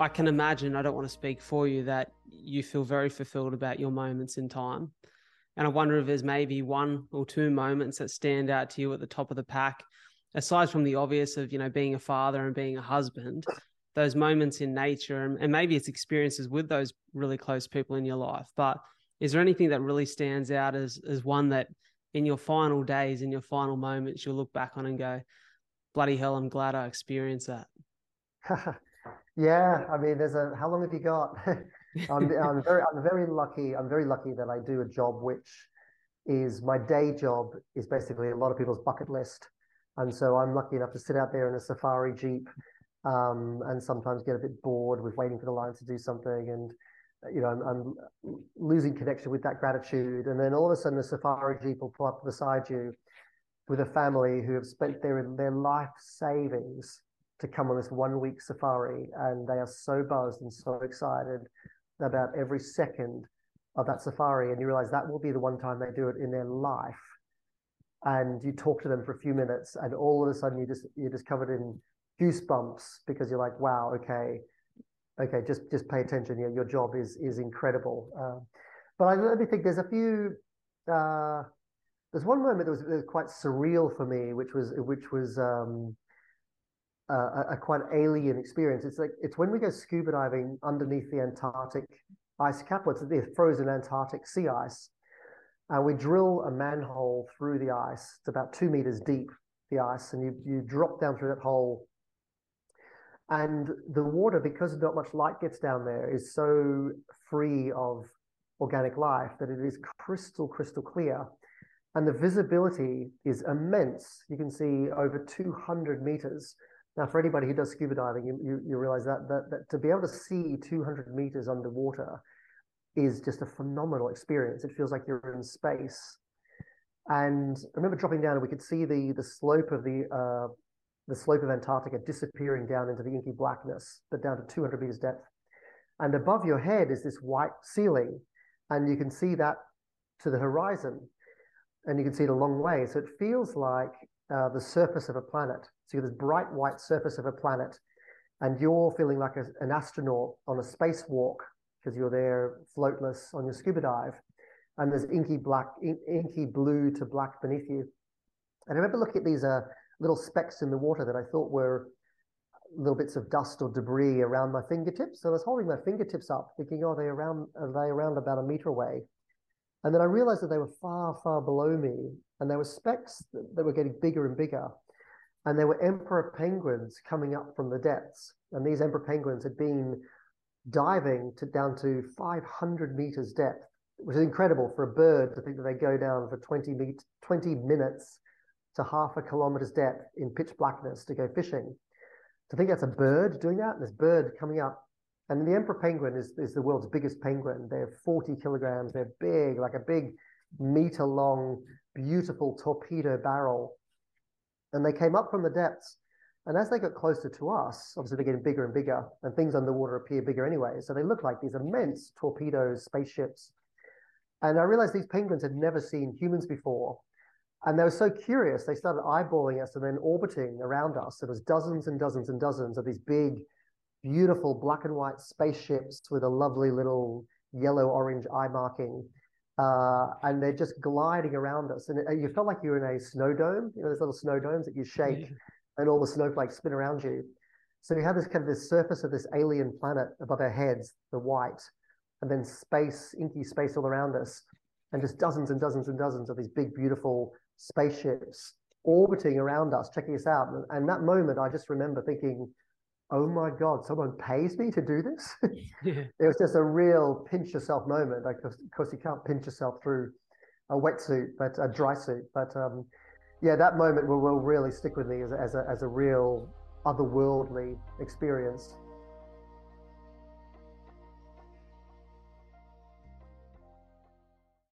I can imagine, I don't want to speak for you, that you feel very fulfilled about your moments in time. And I wonder if there's maybe one or two moments that stand out to you at the top of the pack, aside from the obvious of, you know, being a father and being a husband, those moments in nature and, and maybe it's experiences with those really close people in your life. But is there anything that really stands out as as one that in your final days, in your final moments, you'll look back on and go, bloody hell, I'm glad I experienced that. yeah, I mean, there's a how long have you got? I'm, I'm very I'm very lucky. I'm very lucky that I do a job which is my day job is basically a lot of people's bucket list, and so I'm lucky enough to sit out there in a safari jeep, um, and sometimes get a bit bored with waiting for the line to do something, and you know I'm, I'm losing connection with that gratitude, and then all of a sudden the safari jeep will pull up beside you with a family who have spent their their life savings to come on this one week safari and they are so buzzed and so excited about every second of that safari and you realize that will be the one time they do it in their life. And you talk to them for a few minutes and all of a sudden you just you're just covered in goosebumps because you're like wow okay okay just just pay attention. Yeah your job is is incredible. Uh, but I, let me think there's a few uh, there's one moment that was, that was, quite surreal for me, which was which was um, a, a, quite alien experience. It's like it's when we go scuba diving underneath the Antarctic ice cap, what's the frozen Antarctic sea ice, and we drill a manhole through the ice. It's about two meters deep, the ice, and you you drop down through that hole. And the water, because not much light gets down there, is so free of organic life that it is crystal, crystal clear and the visibility is immense. You can see over 200 meters. Now, for anybody who does scuba diving, you, you, you realize that, that, that to be able to see 200 meters underwater is just a phenomenal experience. It feels like you're in space. And I remember dropping down and we could see the, the slope of the, uh, the slope of Antarctica disappearing down into the inky blackness, but down to 200 meters depth. And above your head is this white ceiling, and you can see that to the horizon and you can see it a long way. So it feels like uh, the surface of a planet. So you have this bright white surface of a planet, and you're feeling like a, an astronaut on a spacewalk because you're there floatless on your scuba dive, and there's inky black, in, inky blue to black beneath you. And I remember looking at these uh, little specks in the water that I thought were little bits of dust or debris around my fingertips. So I was holding my fingertips up, thinking, "Oh, they around are they around about a meter away?" And then I realized that they were far, far below me, and there were specks that, were getting bigger and bigger. And there were emperor penguins coming up from the depths. And these emperor penguins had been diving to down to 500 meters depth, which is incredible for a bird to think that they go down for 20, meet, 20 minutes to half a kilometer's depth in pitch blackness to go fishing. To think that's a bird doing that, and this bird coming up and the emperor penguin is, is the world's biggest penguin. They're 40 kilograms. They're big, like a big meter long, beautiful torpedo barrel. And they came up from the depths. And as they got closer to us, obviously they're getting bigger and bigger, and things underwater appear bigger anyway. So they look like these immense torpedoes, spaceships. And I realized these penguins had never seen humans before. And they were so curious, they started eyeballing us and then orbiting around us. There was dozens and dozens and dozens of these big beautiful black and white spaceships with a lovely little yellow orange eye marking. Uh, and they're just gliding around us. And it, you felt like you were in a snow dome, you know, those little snow domes that you shake yeah. and all the snowflakes spin around you. So you have this kind of this surface of this alien planet above our heads, the white, and then space, inky space all around us, and just dozens and dozens and dozens of these big, beautiful spaceships orbiting around us, checking us out. And, and that moment, I just remember thinking, oh my God, someone pays me to do this? yeah. It was just a real pinch yourself moment. Like, of course, you can't pinch yourself through a wetsuit, but a dry suit. But um, yeah, that moment will, will really stick with me as as a, as a real otherworldly experience.